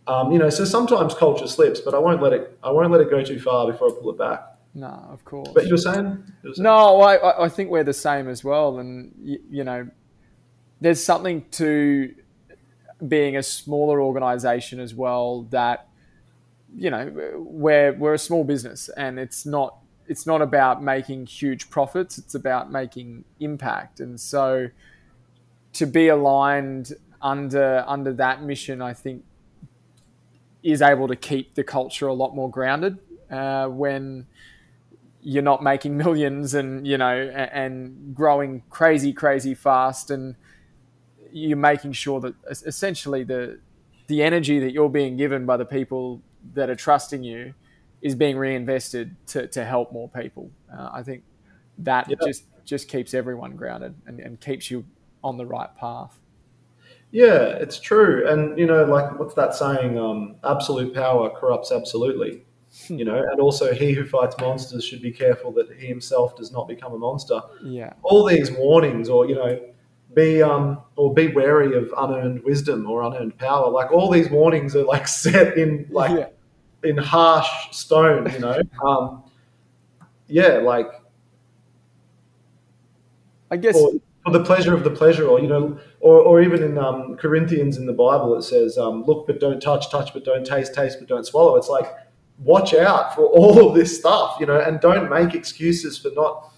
Um, you know, so sometimes culture slips, but I won't let it. I won't let it go too far before I pull it back. No, of course. But you were saying? You were saying? No, I, I think we're the same as well. And, you, you know, there's something to being a smaller organization as well that, you know, we're, we're a small business and it's not, it's not about making huge profits. It's about making impact. And so to be aligned under, under that mission, I think is able to keep the culture a lot more grounded uh, when you're not making (laughs) millions and you know and growing crazy crazy fast and you're making sure that essentially the the energy that you're being given by the people that are trusting you is being reinvested to, to help more people. Uh, I think that just just keeps everyone grounded and, and keeps you on the right path. Yeah, it's true. And, you know, like what's that saying? Um, absolute power corrupts absolutely. you know, and also he who fights monsters should be careful that he himself does not become a monster. Yeah. All these warnings, or, you know, be um or be wary of unearned wisdom or unearned power. Like all these warnings are like (laughs) set in like yeah. in harsh stone, you know. (laughs) um yeah, like I guess or, for the pleasure of the pleasure, or you know, or, or even in um, Corinthians in the Bible, it says, um, "Look but don't touch, touch but don't taste, taste but don't swallow." It's like, watch out for all of this stuff, you know, and don't make excuses for not,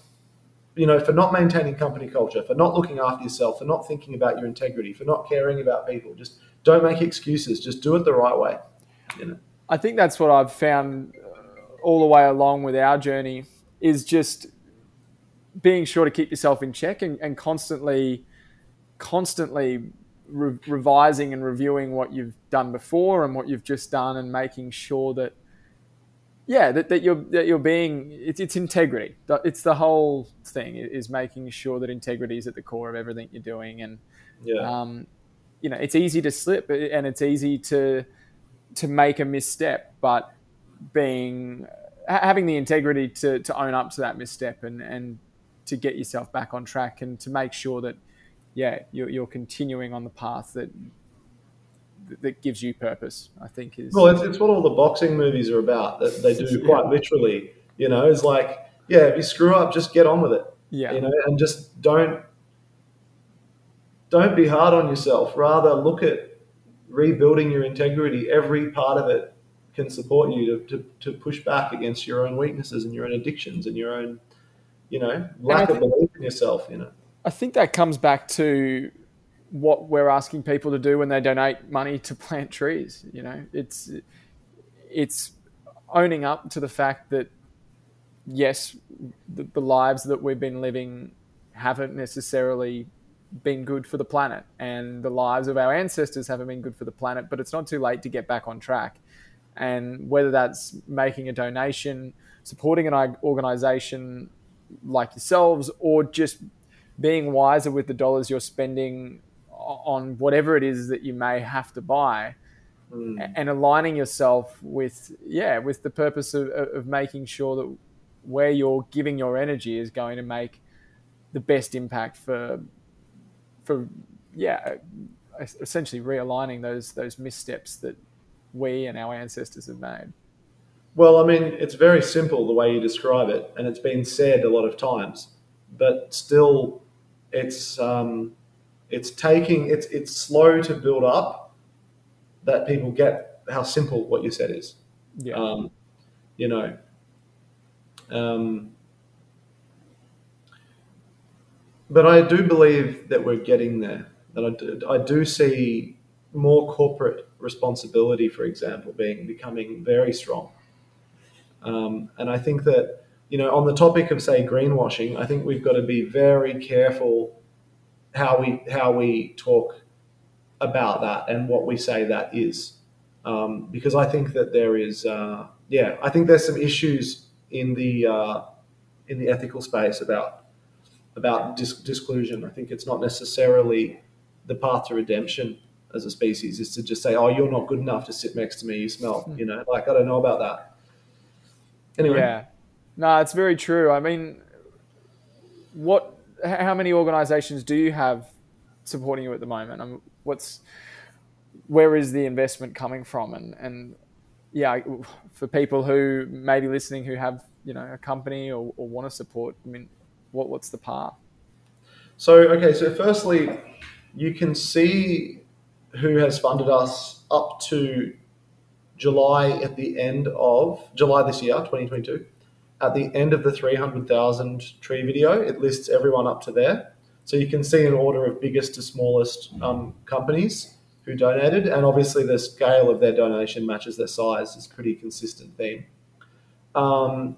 you know, for not maintaining company culture, for not looking after yourself, for not thinking about your integrity, for not caring about people. Just don't make excuses. Just do it the right way. You know. I think that's what I've found uh, all the way along with our journey is just being sure to keep yourself in check and, and constantly, constantly re- revising and reviewing what you've done before and what you've just done, and making sure that, yeah, that, that you're that you're being it's, it's integrity. It's the whole thing is making sure that integrity is at the core of everything you're doing, and yeah. um, you know, it's easy to slip and it's easy to to make a misstep, but being having the integrity to, to own up to that misstep and, and to get yourself back on track and to make sure that yeah you're, you're continuing on the path that that gives you purpose i think is well it's, it's what all the boxing movies are about that they do (laughs) yeah. quite literally you know it's like yeah if you screw up just get on with it yeah you know and just don't don't be hard on yourself rather look at rebuilding your integrity every part of it can support you to, to, to push back against your own weaknesses and your own addictions and your own you know, lack think, of belief in yourself, you know. I think that comes back to what we're asking people to do when they donate money to plant trees. You know, it's it's owning up to the fact that yes, the, the lives that we've been living haven't necessarily been good for the planet, and the lives of our ancestors haven't been good for the planet. But it's not too late to get back on track, and whether that's making a donation, supporting an organization like yourselves, or just being wiser with the dollars you're spending on whatever it is that you may have to buy mm. and aligning yourself with yeah with the purpose of, of making sure that where you're giving your energy is going to make the best impact for for yeah essentially realigning those those missteps that we and our ancestors have made well, I mean, it's very simple the way you describe it, and it's been said a lot of times, but still, it's um, it's taking it's it's slow to build up that people get how simple what you said is. Yeah. Um, you know. Um, but I do believe that we're getting there. That I do, I do see more corporate responsibility, for example, being becoming very strong um, and I think that, you know, on the topic of say greenwashing, I think we've got to be very careful how we how we talk about that and what we say that is, um, because I think that there is, uh, yeah, I think there's some issues in the uh, in the ethical space about about dis- disclusion. I think it's not necessarily the path to redemption as a species is to just say, "Oh, you're not good enough to sit next to me. You smell." Mm. You know, like I don't know about that. Anyway. Yeah. No, it's very true. I mean, what? How many organisations do you have supporting you at the moment? Mean, what's where is the investment coming from? And and yeah, for people who may be listening who have you know a company or, or want to support? I mean, what what's the path? So okay, so firstly, you can see who has funded us up to July at the end of July this year, 2022. At the end of the 300,000 tree video, it lists everyone up to there. So you can see an order of biggest to smallest um, companies who donated, and obviously the scale of their donation matches their size. It's a pretty consistent theme. Um,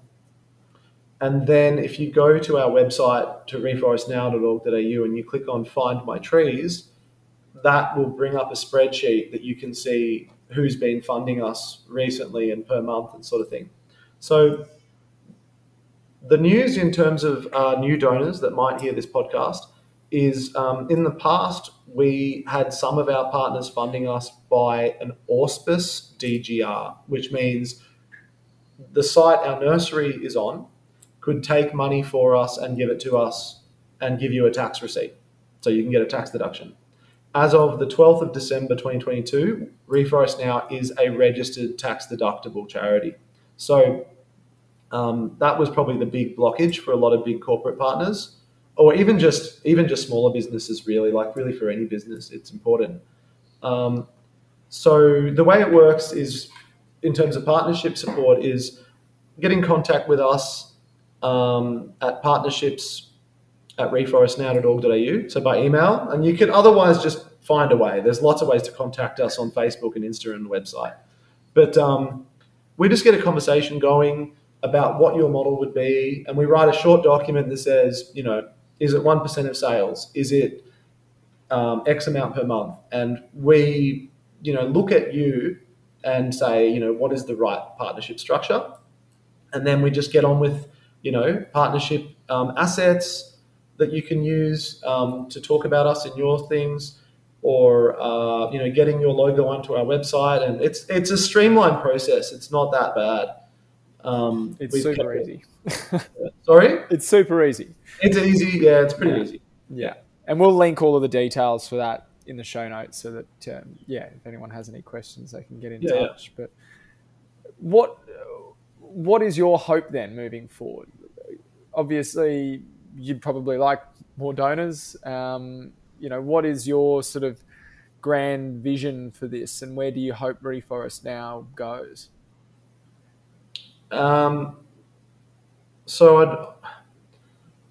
and then if you go to our website to reforestnow.org.au and you click on Find My Trees, that will bring up a spreadsheet that you can see who's been funding us recently and per month and sort of thing. So the news in terms of uh, new donors that might hear this podcast is um, in the past we had some of our partners funding us by an auspice DGR, which means the site our nursery is on could take money for us and give it to us and give you a tax receipt. So you can get a tax deduction. As of the 12th of December 2022, Reforest Now is a registered tax deductible charity. So um, that was probably the big blockage for a lot of big corporate partners, or even just even just smaller businesses. Really, like really for any business, it's important. Um, so the way it works is, in terms of partnership support, is get in contact with us um, at partnerships at reforestnow.org.au, so by email. And you can otherwise just find a way. There's lots of ways to contact us on Facebook and Insta and website. But um, we just get a conversation going about what your model would be. And we write a short document that says, you know, is it 1% of sales? Is it um, X amount per month? And we, you know, look at you and say, you know, what is the right partnership structure? And then we just get on with you know, partnership um, assets that you can use um, to talk about us in your things, or uh, you know, getting your logo onto our website. And it's it's a streamlined process. It's not that bad. Um, it's super easy. (laughs) Sorry, it's super easy. It's easy. Yeah, it's pretty yeah. easy. Yeah, and we'll link all of the details for that in the show notes so that um, yeah, if anyone has any questions, they can get in yeah, touch. Yeah. But what what is your hope then moving forward? Obviously, you'd probably like more donors. Um, you know, what is your sort of grand vision for this, and where do you hope Reforest now goes? Um, so I'd,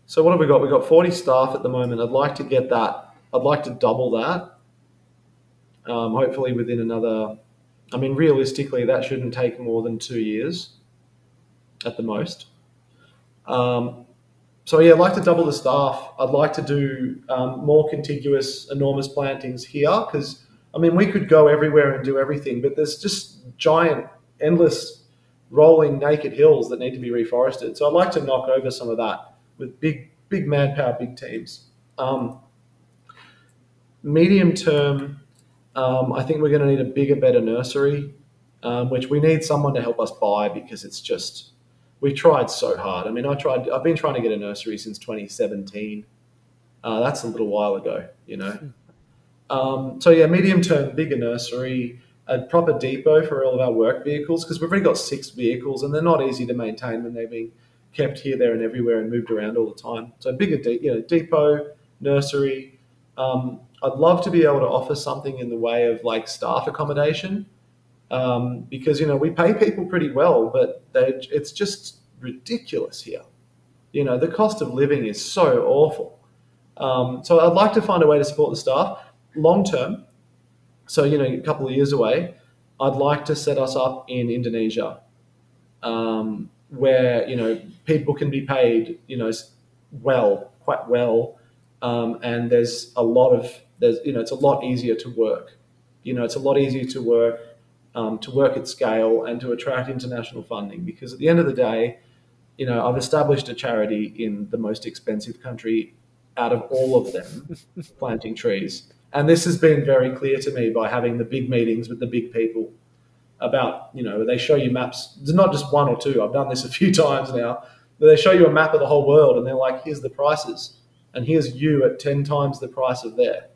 so what have we got? We've got 40 staff at the moment. I'd like to get that. I'd like to double that. Um, hopefully within another. I mean, realistically, that shouldn't take more than two years at the most. Um, so yeah, I'd like to double the staff. I'd like to do um, more contiguous, enormous plantings here because I mean we could go everywhere and do everything, but there's just giant, endless, rolling naked hills that need to be reforested. So I'd like to knock over some of that with big, big manpower, big teams. Um, medium term, um, I think we're going to need a bigger, better nursery, um, which we need someone to help us buy because it's just we tried so hard. I mean, I tried. I've been trying to get a nursery since 2017. Uh, that's a little while ago, you know. Um, so yeah, medium term, bigger nursery, a proper depot for all of our work vehicles because we've already got six vehicles and they're not easy to maintain when they're being kept here, there, and everywhere and moved around all the time. So bigger, de- you know, depot, nursery. Um, I'd love to be able to offer something in the way of like staff accommodation um, because you know we pay people pretty well, but it's just ridiculous here. You know the cost of living is so awful. Um, so I'd like to find a way to support the staff long term. So you know a couple of years away, I'd like to set us up in Indonesia, um, where you know people can be paid you know well, quite well, um, and there's a lot of there's you know it's a lot easier to work. You know it's a lot easier to work um, to work at scale and to attract international funding. Because at the end of the day, you know, I've established a charity in the most expensive country out of all of them, (laughs) planting trees. And this has been very clear to me by having the big meetings with the big people about, you know, they show you maps. It's not just one or two. I've done this a few (laughs) times now. But they show you a map of the whole world and they're like, here's the prices. And here's you at 10 times the price of there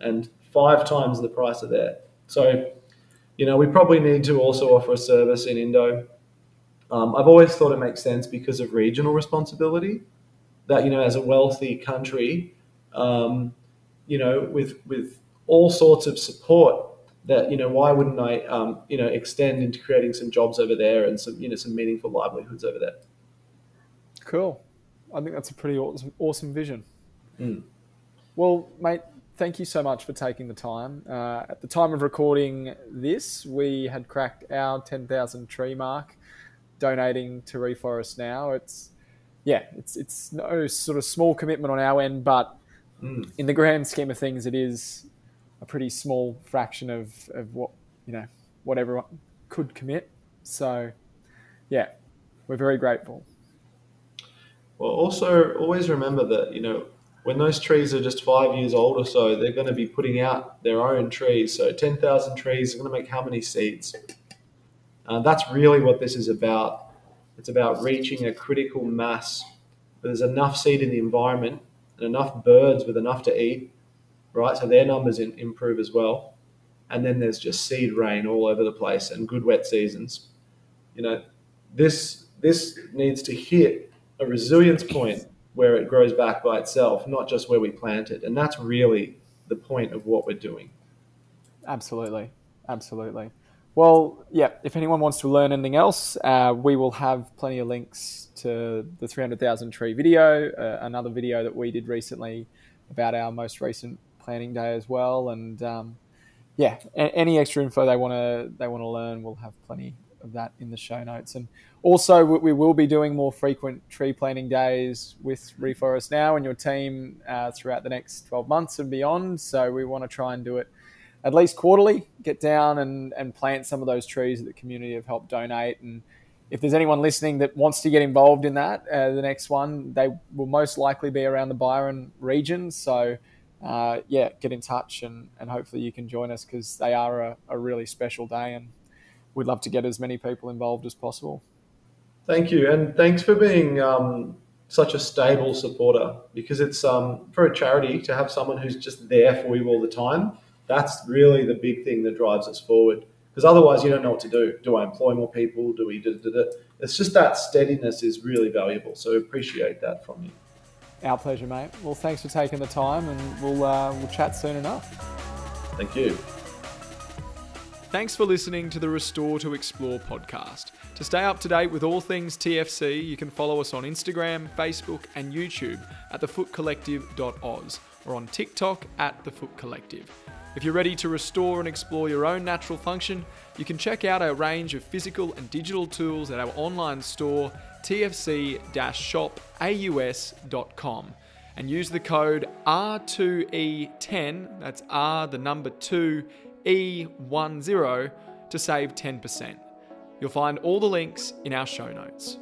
and five times the price of there. So you know, we probably need to also offer a service in Indo Um, I've always thought it makes sense because of regional responsibility. That you know, as a wealthy country, um, you know, with with all sorts of support, that you know, why wouldn't I, um, you know, extend into creating some jobs over there and some you know some meaningful livelihoods over there. Cool. I think that's a pretty awesome, awesome vision. Mm. Well, mate, thank you so much for taking the time. Uh, at the time of recording this, we had cracked our 10,000 tree mark, donating to Reforest Now. It's yeah, it's it's no sort of small commitment on our end, but In the grand scheme of things, it is a pretty small fraction of, of what you know what everyone could commit. So, yeah, we're very grateful. Well, also always remember that you know when those trees are just five years old or so, they're going to be putting out their own trees. So ten thousand trees are going to make how many seeds? Uh, that's really what this is about. It's about reaching a critical mass. There's enough seed in the environment and enough birds with enough to eat, right? So their numbers in, improve as well. And then there's just seed rain all over the place and good wet seasons. You know, this this needs to hit a resilience point where it grows back by itself, not just where we plant it. And that's really the point of what we're doing. Absolutely, absolutely. Well, yeah. If anyone wants to learn anything else, uh, we will have plenty of links to the 300,000 tree video, uh, another video that we did recently about our most recent planting day as well, and um, yeah, a- any extra info they want to they want to learn, we'll have plenty of that in the show notes. And also, we, we will be doing more frequent tree planting days with Reforest Now and your team uh, throughout the next 12 months and beyond. So we want to try and do it at least quarterly, get down and, and plant some of those trees that the community have helped donate. And if there's anyone listening that wants to get involved in that, uh, the next one, they will most likely be around the Byron region. So, uh, yeah, get in touch and, and hopefully you can join us because they are a, a really special day and we'd love to get as many people involved as possible. Thank you, and thanks for being um, such a stable supporter. Because it's um, for a charity to have someone who's just there for you all the time. That's really the big thing that drives us forward. Because otherwise, you don't know what to do. Do I employ more people? Do we? Da, da, da. It's just that steadiness is really valuable. So appreciate that from you. Our pleasure, mate. Well, thanks for taking the time and we'll, uh, we'll chat soon enough. Thank you. Thanks for listening to the Restore to Explore podcast. To stay up to date with all things TFC, you can follow us on Instagram, Facebook, and YouTube at thefootcollective.oz or on TikTok at The Foot Collective. If you're ready to restore and explore your own natural function, you can check out our range of physical and digital tools at our online store, tfc-shopaus.com, and use the code R2E10, that's R the number 2, E10, to save 10%. You'll find all the links in our show notes.